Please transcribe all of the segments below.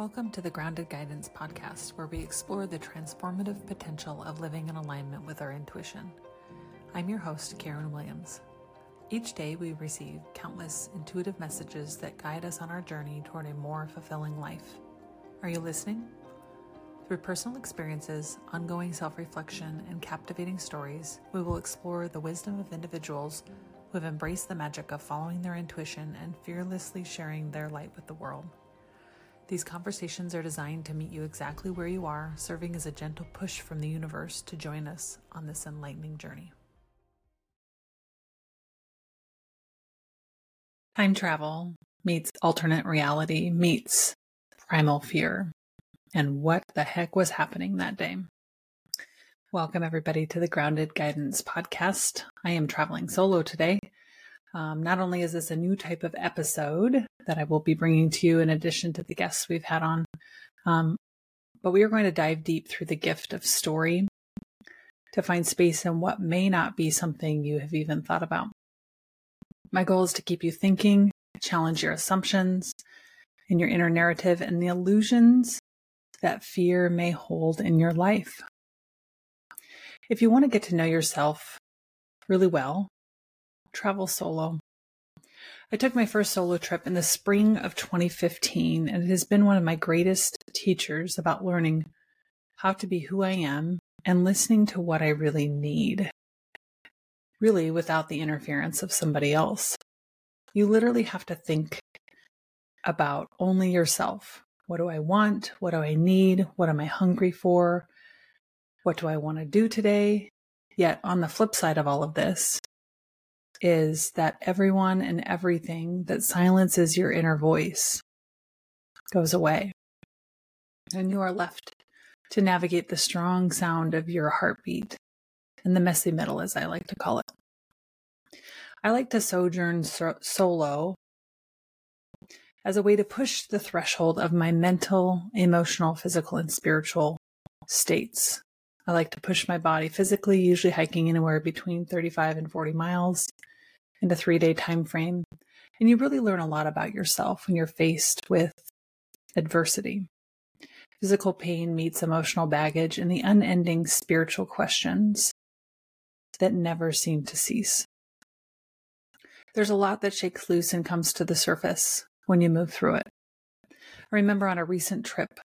Welcome to the Grounded Guidance Podcast, where we explore the transformative potential of living in alignment with our intuition. I'm your host, Karen Williams. Each day, we receive countless intuitive messages that guide us on our journey toward a more fulfilling life. Are you listening? Through personal experiences, ongoing self reflection, and captivating stories, we will explore the wisdom of individuals who have embraced the magic of following their intuition and fearlessly sharing their light with the world. These conversations are designed to meet you exactly where you are, serving as a gentle push from the universe to join us on this enlightening journey. Time travel meets alternate reality meets primal fear. And what the heck was happening that day? Welcome, everybody, to the Grounded Guidance Podcast. I am traveling solo today. Um, not only is this a new type of episode that I will be bringing to you in addition to the guests we've had on, um, but we are going to dive deep through the gift of story to find space in what may not be something you have even thought about. My goal is to keep you thinking, challenge your assumptions and your inner narrative and the illusions that fear may hold in your life. If you want to get to know yourself really well, travel solo. I took my first solo trip in the spring of 2015, and it has been one of my greatest teachers about learning how to be who I am and listening to what I really need, really without the interference of somebody else. You literally have to think about only yourself. What do I want? What do I need? What am I hungry for? What do I want to do today? Yet, on the flip side of all of this, is that everyone and everything that silences your inner voice goes away. And you are left to navigate the strong sound of your heartbeat and the messy middle, as I like to call it. I like to sojourn so- solo as a way to push the threshold of my mental, emotional, physical, and spiritual states. I like to push my body physically, usually hiking anywhere between 35 and 40 miles in a three day time frame. And you really learn a lot about yourself when you're faced with adversity. Physical pain meets emotional baggage and the unending spiritual questions that never seem to cease. There's a lot that shakes loose and comes to the surface when you move through it. I remember on a recent trip,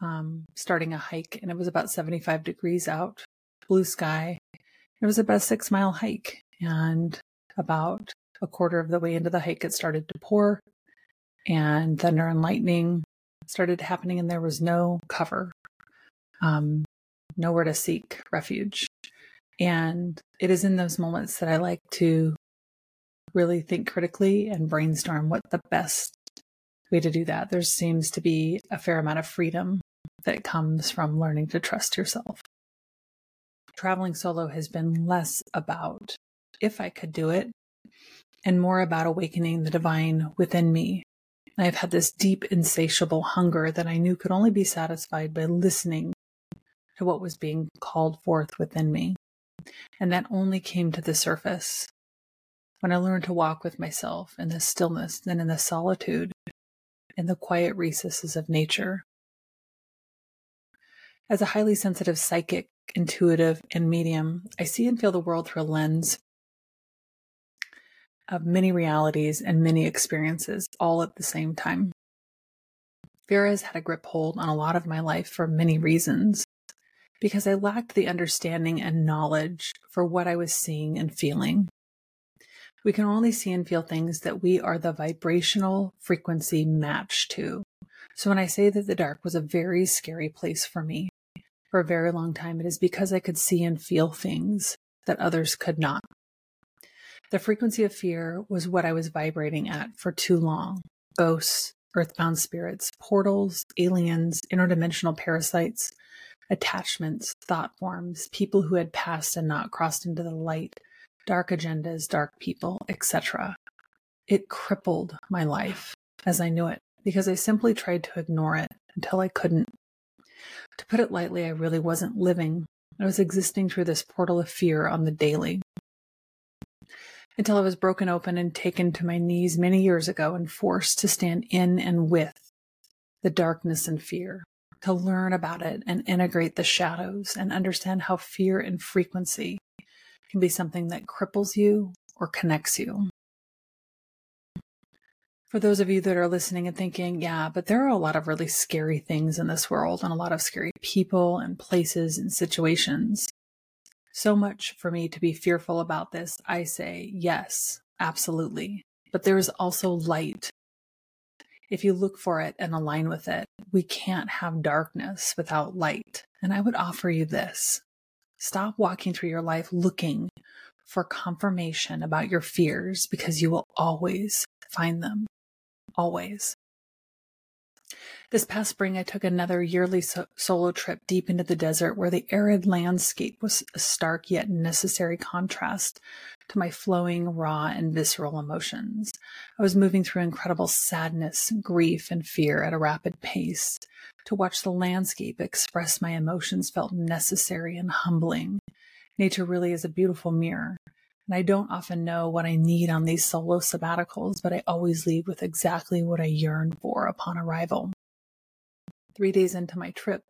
um, starting a hike, and it was about 75 degrees out, blue sky. It was about a six mile hike, and about a quarter of the way into the hike, it started to pour, and thunder and lightning started happening, and there was no cover, um, nowhere to seek refuge. And it is in those moments that I like to really think critically and brainstorm what the best way to do that. There seems to be a fair amount of freedom that comes from learning to trust yourself. Traveling solo has been less about if I could do it, and more about awakening the divine within me. I have had this deep, insatiable hunger that I knew could only be satisfied by listening to what was being called forth within me. And that only came to the surface when I learned to walk with myself in the stillness and in the solitude, in the quiet recesses of nature. As a highly sensitive psychic, intuitive, and medium, I see and feel the world through a lens of many realities and many experiences all at the same time. Fear has had a grip hold on a lot of my life for many reasons because I lacked the understanding and knowledge for what I was seeing and feeling. We can only see and feel things that we are the vibrational frequency match to. So when I say that the dark was a very scary place for me for a very long time, it is because I could see and feel things that others could not. The frequency of fear was what I was vibrating at for too long. Ghosts, earthbound spirits, portals, aliens, interdimensional parasites, attachments, thought forms, people who had passed and not crossed into the light, dark agendas, dark people, etc. It crippled my life as I knew it because I simply tried to ignore it until I couldn't. To put it lightly, I really wasn't living. I was existing through this portal of fear on the daily until I was broken open and taken to my knees many years ago and forced to stand in and with the darkness and fear, to learn about it and integrate the shadows and understand how fear and frequency can be something that cripples you or connects you. For those of you that are listening and thinking, yeah, but there are a lot of really scary things in this world and a lot of scary people and places and situations. So much for me to be fearful about this. I say, yes, absolutely. But there is also light. If you look for it and align with it, we can't have darkness without light. And I would offer you this stop walking through your life looking for confirmation about your fears because you will always find them always. This past spring, I took another yearly so- solo trip deep into the desert where the arid landscape was a stark yet necessary contrast to my flowing, raw, and visceral emotions. I was moving through incredible sadness, grief, and fear at a rapid pace. To watch the landscape express my emotions felt necessary and humbling. Nature really is a beautiful mirror. And I don't often know what I need on these solo sabbaticals, but I always leave with exactly what I yearn for upon arrival. Three days into my trip,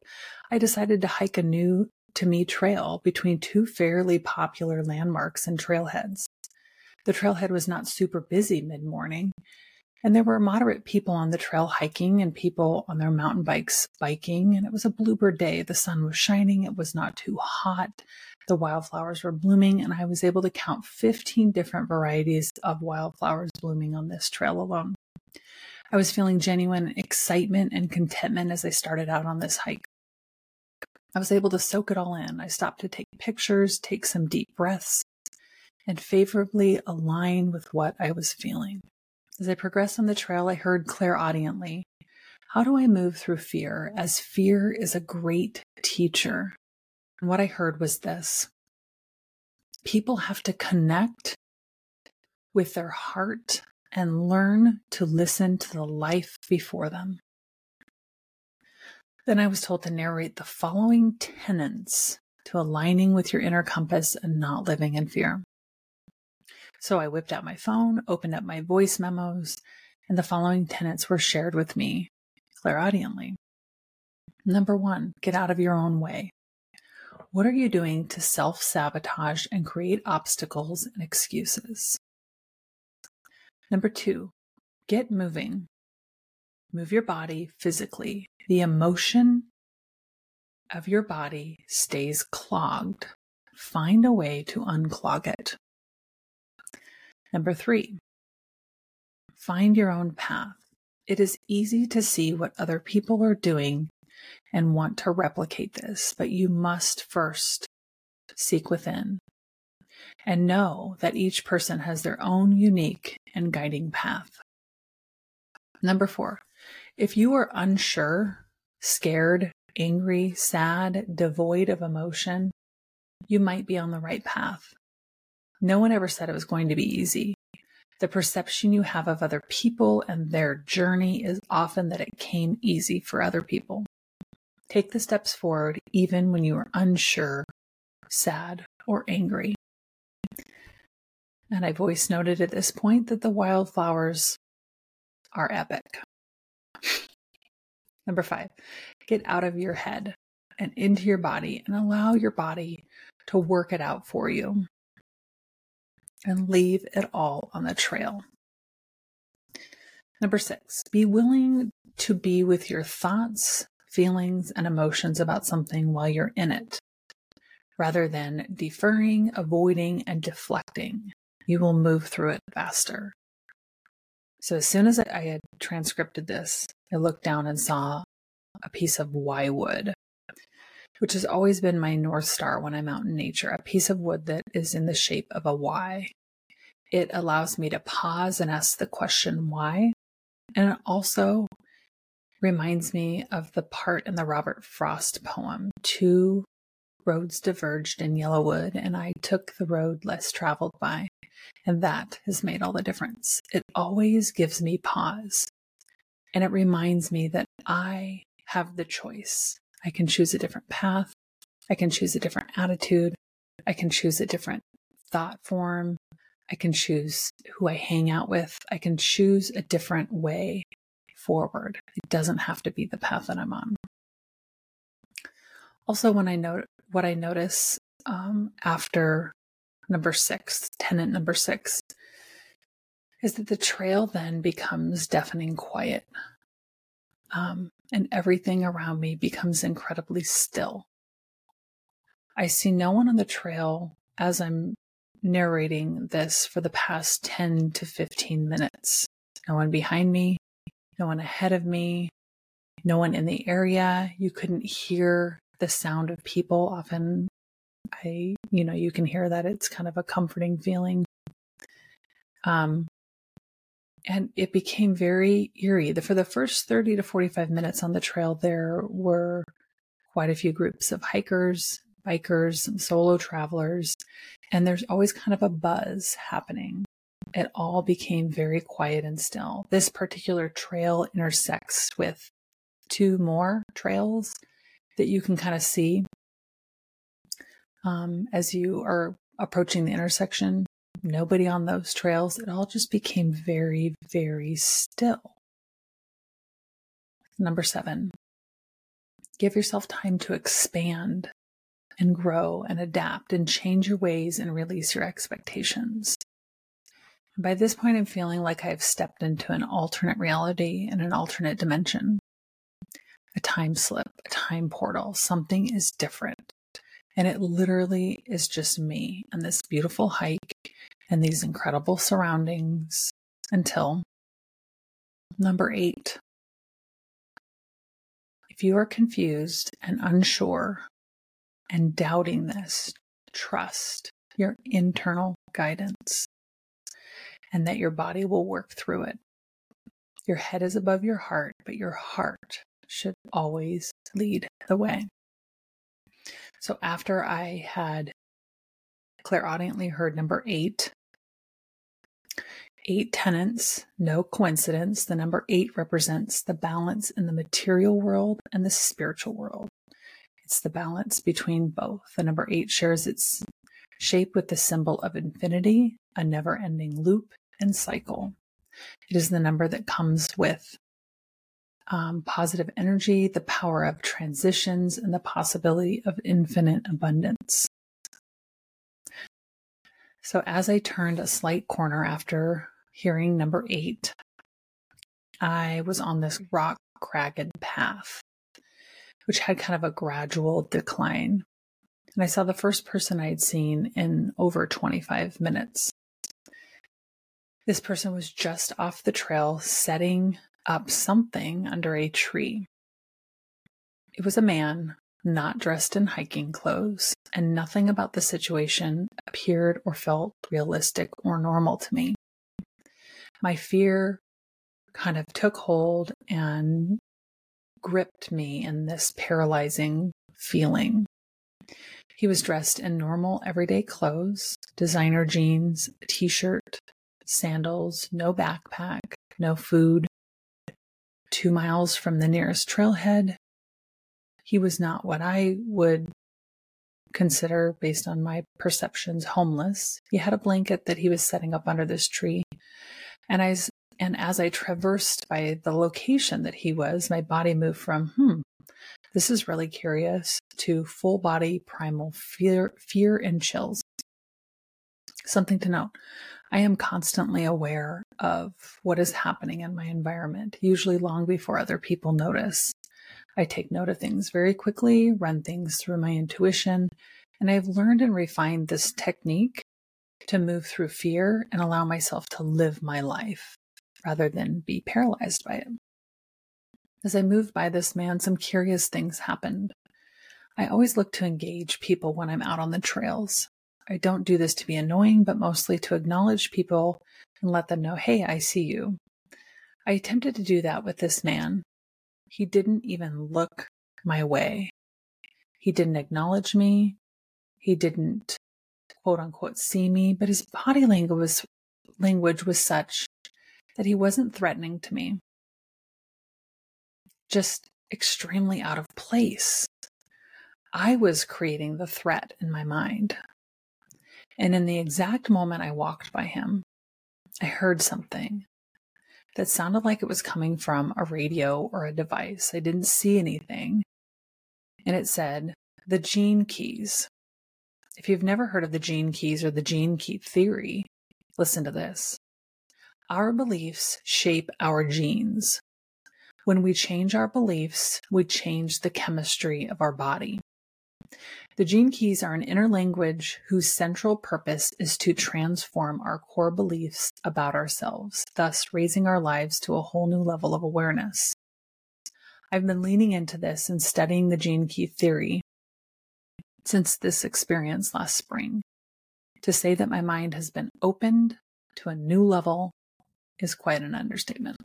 I decided to hike a new to me trail between two fairly popular landmarks and trailheads. The trailhead was not super busy mid morning, and there were moderate people on the trail hiking and people on their mountain bikes biking, and it was a bluebird day. The sun was shining, it was not too hot. The wildflowers were blooming, and I was able to count 15 different varieties of wildflowers blooming on this trail alone. I was feeling genuine excitement and contentment as I started out on this hike. I was able to soak it all in. I stopped to take pictures, take some deep breaths, and favorably align with what I was feeling. As I progressed on the trail, I heard Claire clairaudiently, How do I move through fear? As fear is a great teacher. And what I heard was this people have to connect with their heart and learn to listen to the life before them. Then I was told to narrate the following tenets to aligning with your inner compass and not living in fear. So I whipped out my phone, opened up my voice memos, and the following tenets were shared with me clairaudiently. Number one, get out of your own way. What are you doing to self sabotage and create obstacles and excuses? Number two, get moving. Move your body physically. The emotion of your body stays clogged. Find a way to unclog it. Number three, find your own path. It is easy to see what other people are doing and want to replicate this, but you must first seek within and know that each person has their own unique and guiding path. Number four, if you are unsure, scared, angry, sad, devoid of emotion, you might be on the right path. No one ever said it was going to be easy. The perception you have of other people and their journey is often that it came easy for other people. Take the steps forward even when you are unsure, sad, or angry. And I voice noted at this point that the wildflowers are epic. Number five, get out of your head and into your body and allow your body to work it out for you and leave it all on the trail. Number six, be willing to be with your thoughts, feelings, and emotions about something while you're in it, rather than deferring, avoiding, and deflecting you will move through it faster. So as soon as I had transcribed this, I looked down and saw a piece of Y wood, which has always been my North Star when I'm out in nature, a piece of wood that is in the shape of a Y. It allows me to pause and ask the question why. And it also reminds me of the part in the Robert Frost poem, Two roads diverged in Yellowwood, and I took the road less traveled by. And that has made all the difference. It always gives me pause. And it reminds me that I have the choice. I can choose a different path. I can choose a different attitude. I can choose a different thought form. I can choose who I hang out with. I can choose a different way forward. It doesn't have to be the path that I'm on. Also, when I note what I notice um, after number six, tenant number six, is that the trail then becomes deafening quiet. Um, and everything around me becomes incredibly still. I see no one on the trail as I'm narrating this for the past 10 to 15 minutes. No one behind me, no one ahead of me, no one in the area. You couldn't hear the sound of people. Often, I, you know, you can hear that it's kind of a comforting feeling. Um, and it became very eerie. For the first 30 to 45 minutes on the trail, there were quite a few groups of hikers, bikers, solo travelers, and there's always kind of a buzz happening. It all became very quiet and still. This particular trail intersects with two more trails that you can kind of see um, as you are approaching the intersection nobody on those trails. It all just became very, very still. Number seven, give yourself time to expand and grow and adapt and change your ways and release your expectations. By this point, I'm feeling like I've stepped into an alternate reality and an alternate dimension, a time slip, a time portal. Something is different. And it literally is just me and this beautiful hike and these incredible surroundings until number eight. If you are confused and unsure and doubting this, trust your internal guidance and that your body will work through it. Your head is above your heart, but your heart should always lead the way. So after I had clairaudiently heard number eight, eight tenants, no coincidence. The number eight represents the balance in the material world and the spiritual world. It's the balance between both. The number eight shares its shape with the symbol of infinity, a never ending loop and cycle. It is the number that comes with um, positive energy, the power of transitions, and the possibility of infinite abundance. So, as I turned a slight corner after hearing number eight, I was on this rock cragged path, which had kind of a gradual decline. And I saw the first person I'd seen in over 25 minutes. This person was just off the trail setting up something under a tree. It was a man, not dressed in hiking clothes, and nothing about the situation appeared or felt realistic or normal to me. My fear kind of took hold and gripped me in this paralyzing feeling. He was dressed in normal everyday clothes, designer jeans, a t shirt, sandals, no backpack, no food, two miles from the nearest trailhead. He was not what I would consider, based on my perceptions, homeless. He had a blanket that he was setting up under this tree. And I and as I traversed by the location that he was, my body moved from, hmm, this is really curious, to full body primal fear, fear and chills. Something to note. I am constantly aware of what is happening in my environment, usually long before other people notice. I take note of things very quickly, run things through my intuition, and I've learned and refined this technique to move through fear and allow myself to live my life rather than be paralyzed by it. As I moved by this man, some curious things happened. I always look to engage people when I'm out on the trails. I don't do this to be annoying, but mostly to acknowledge people and let them know, hey, I see you. I attempted to do that with this man. He didn't even look my way. He didn't acknowledge me. He didn't quote unquote see me, but his body language was, language was such that he wasn't threatening to me. Just extremely out of place. I was creating the threat in my mind. And in the exact moment I walked by him, I heard something. that sounded like it was coming from a radio or a device. I didn't see anything. And it said, the gene keys. If you've never heard of the gene keys or the gene key theory, listen to this. Our beliefs shape our genes. When we change our beliefs, we change the chemistry of our body. The gene keys are an inner language whose central purpose is to transform our core beliefs about ourselves, thus raising our lives to a whole new level of awareness. I've been leaning into this and studying the gene key theory since this experience last spring. To say that my mind has been opened to a new level is quite an understatement.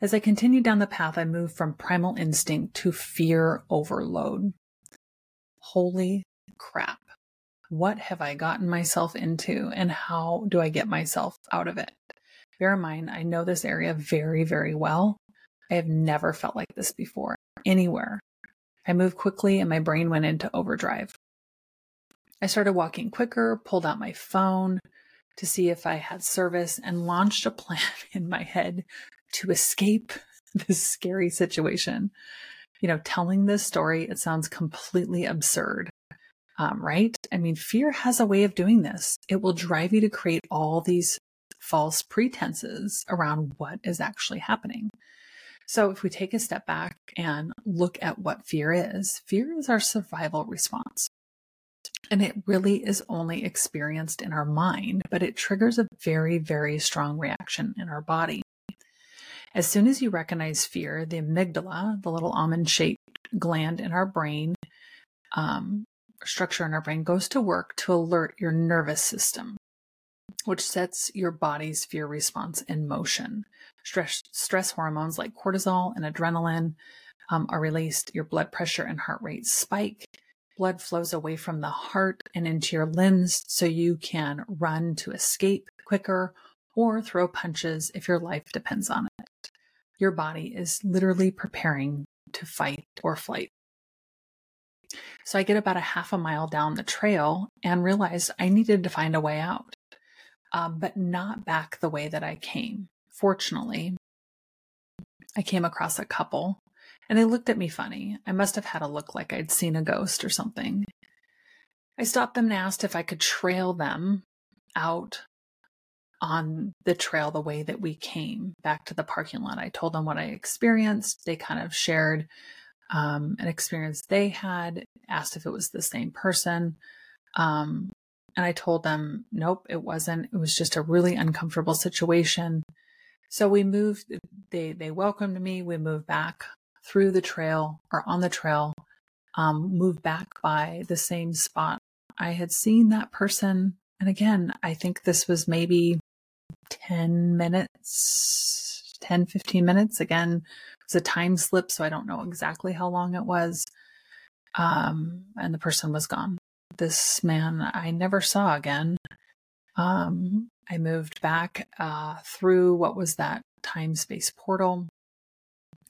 As I continued down the path, I moved from primal instinct to fear overload. Holy crap. What have I gotten myself into and how do I get myself out of it? Bear in mind, I know this area very, very well. I have never felt like this before anywhere. I moved quickly and my brain went into overdrive. I started walking quicker, pulled out my phone to see if I had service, and launched a plan in my head to escape this scary situation. You know, telling this story, it sounds completely absurd, um, right? I mean, fear has a way of doing this. It will drive you to create all these false pretenses around what is actually happening. So, if we take a step back and look at what fear is, fear is our survival response. And it really is only experienced in our mind, but it triggers a very, very strong reaction in our body. As soon as you recognize fear, the amygdala, the little almond shaped gland in our brain, um, structure in our brain, goes to work to alert your nervous system, which sets your body's fear response in motion. Stress, stress hormones like cortisol and adrenaline um, are released. Your blood pressure and heart rate spike. Blood flows away from the heart and into your limbs so you can run to escape quicker or throw punches if your life depends on it. Your body is literally preparing to fight or flight. So I get about a half a mile down the trail and realized I needed to find a way out, um, but not back the way that I came. Fortunately, I came across a couple and they looked at me funny. I must have had a look like I'd seen a ghost or something. I stopped them and asked if I could trail them out on the trail the way that we came back to the parking lot. I told them what I experienced. They kind of shared um, an experience they had, asked if it was the same person. Um, and I told them, nope, it wasn't. It was just a really uncomfortable situation. So we moved, they, they welcomed me. We moved back through the trail or on the trail, um, moved back by the same spot. I had seen that person. And again, I think this was maybe 10 minutes, 10, 15 minutes. Again, it was a time slip. So I don't know exactly how long it was. Um, and the person was gone. This man I never saw again. Um, I moved back uh, through what was that time space portal.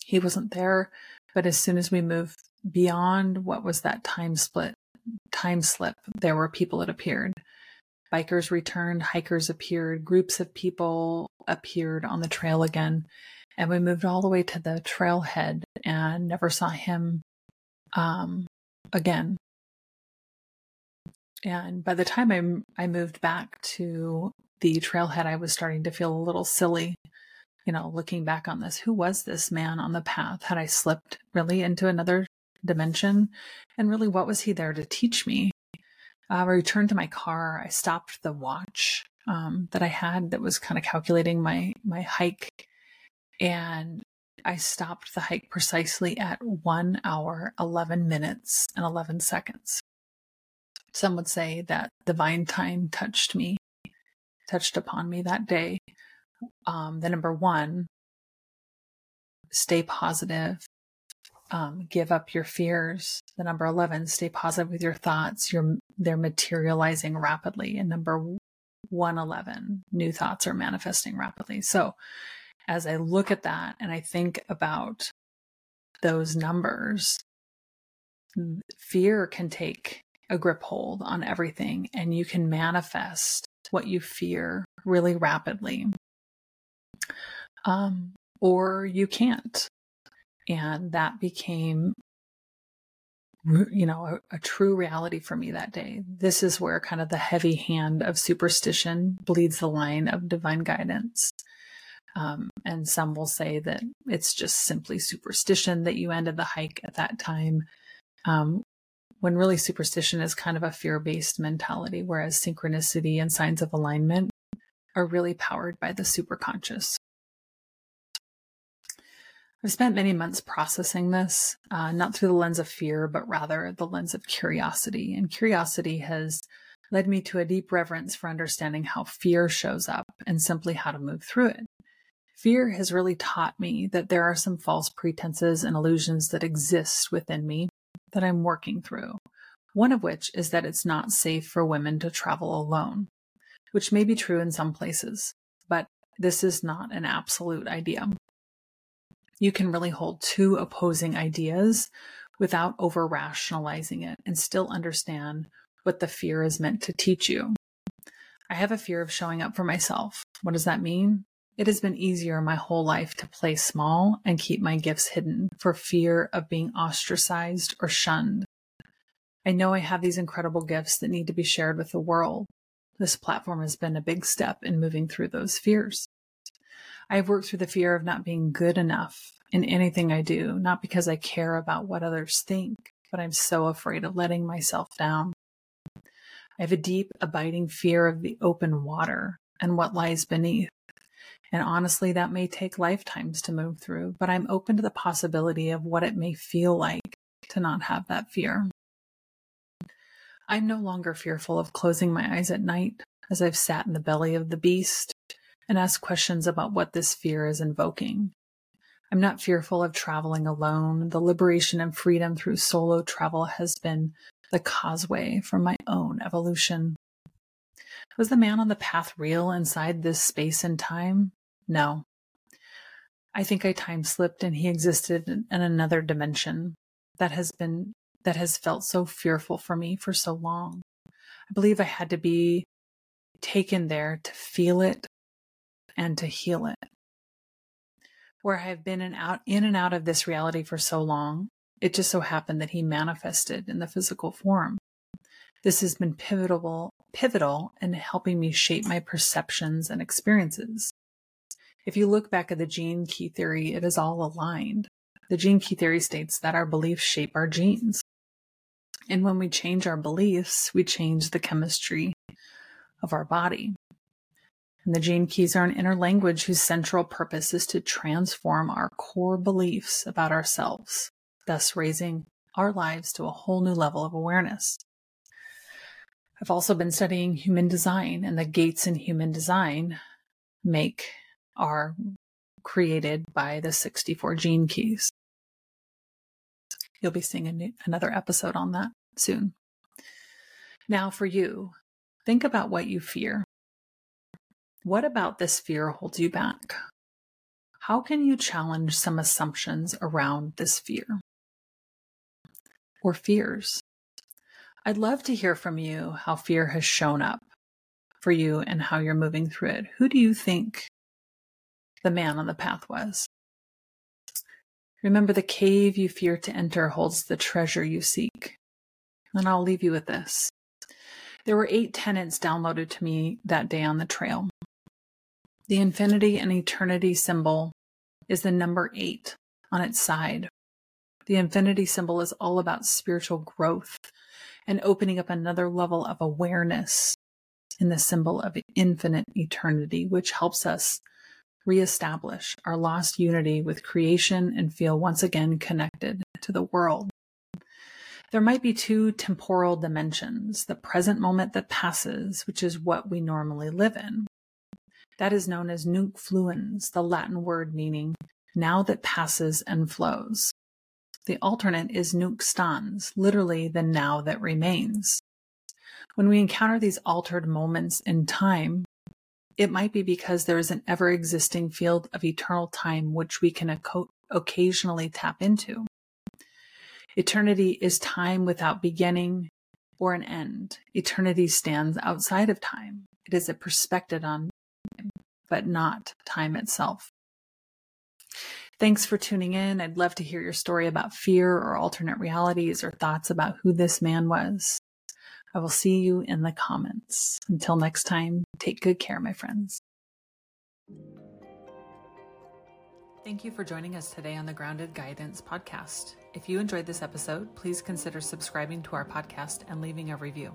He wasn't there, but as soon as we moved beyond what was that time split, time slip, there were people that appeared. Bikers returned, hikers appeared, groups of people appeared on the trail again. And we moved all the way to the trailhead and never saw him um, again. And by the time I, I moved back to the trailhead, I was starting to feel a little silly. You know, looking back on this, who was this man on the path? Had I slipped really into another dimension? And really, what was he there to teach me? Uh, I returned to my car. I stopped the watch um, that I had that was kind of calculating my my hike, and I stopped the hike precisely at one hour, eleven minutes, and eleven seconds. Some would say that divine time touched me touched upon me that day. Um, the number one, stay positive, um, give up your fears. The number 11, stay positive with your thoughts. They're materializing rapidly. And number 111, new thoughts are manifesting rapidly. So as I look at that and I think about those numbers, fear can take a grip hold on everything and you can manifest what you fear really rapidly. um, or you can't. And that became, you know, a, a true reality for me that day. This is where kind of the heavy hand of superstition bleeds the line of divine guidance. Um, and some will say that it's just simply superstition that you ended the hike at that time. Um, when really superstition is kind of a fear based mentality, whereas synchronicity and signs of alignment are really powered by the superconscious. I've spent many months processing this, uh, not through the lens of fear, but rather the lens of curiosity. And curiosity has led me to a deep reverence for understanding how fear shows up and simply how to move through it. Fear has really taught me that there are some false pretenses and illusions that exist within me that I'm working through. One of which is that it's not safe for women to travel alone, which may be true in some places, but this is not an absolute idea. You can really hold two opposing ideas without over rationalizing it and still understand what the fear is meant to teach you. I have a fear of showing up for myself. What does that mean? It has been easier my whole life to play small and keep my gifts hidden for fear of being ostracized or shunned. I know I have these incredible gifts that need to be shared with the world. This platform has been a big step in moving through those fears. I have worked through the fear of not being good enough in anything I do, not because I care about what others think, but I'm so afraid of letting myself down. I have a deep, abiding fear of the open water and what lies beneath. And honestly, that may take lifetimes to move through, but I'm open to the possibility of what it may feel like to not have that fear. I'm no longer fearful of closing my eyes at night as I've sat in the belly of the beast and ask questions about what this fear is invoking. I'm not fearful of traveling alone. The liberation and freedom through solo travel has been the causeway for my own evolution. Was the man on the path real inside this space and time? No. I think I time slipped and he existed in another dimension that has been that has felt so fearful for me for so long. I believe I had to be taken there to feel it and to heal it. Where I have been in out in and out of this reality for so long, it just so happened that he manifested in the physical form. This has been pivotal pivotal in helping me shape my perceptions and experiences. If you look back at the gene key theory, it is all aligned. The gene key theory states that our beliefs shape our genes. And when we change our beliefs, we change the chemistry of our body. And the gene keys are an inner language whose central purpose is to transform our core beliefs about ourselves, thus raising our lives to a whole new level of awareness. I've also been studying human design, and the gates in human design make are created by the 64 gene keys. You'll be seeing new, another episode on that soon. Now, for you, think about what you fear. What about this fear holds you back? How can you challenge some assumptions around this fear or fears? I'd love to hear from you how fear has shown up for you and how you're moving through it. Who do you think the man on the path was? Remember, the cave you fear to enter holds the treasure you seek. And I'll leave you with this. There were eight tenants downloaded to me that day on the trail. The infinity and eternity symbol is the number eight on its side. The infinity symbol is all about spiritual growth and opening up another level of awareness in the symbol of infinite eternity, which helps us reestablish our lost unity with creation and feel once again connected to the world. There might be two temporal dimensions the present moment that passes, which is what we normally live in. That is known as nunc fluens, the Latin word meaning now that passes and flows. The alternate is nunc stans, literally the now that remains. When we encounter these altered moments in time, it might be because there is an ever existing field of eternal time which we can occasionally tap into. Eternity is time without beginning or an end. Eternity stands outside of time. It is a perspective on but not time itself. Thanks for tuning in. I'd love to hear your story about fear or alternate realities or thoughts about who this man was. I will see you in the comments. Until next time, take good care, my friends. Thank you for joining us today on the Grounded Guidance podcast. If you enjoyed this episode, please consider subscribing to our podcast and leaving a review.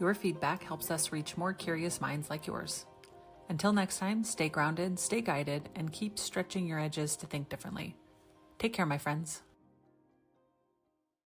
Your feedback helps us reach more curious minds like yours. Until next time, stay grounded, stay guided, and keep stretching your edges to think differently. Take care, my friends.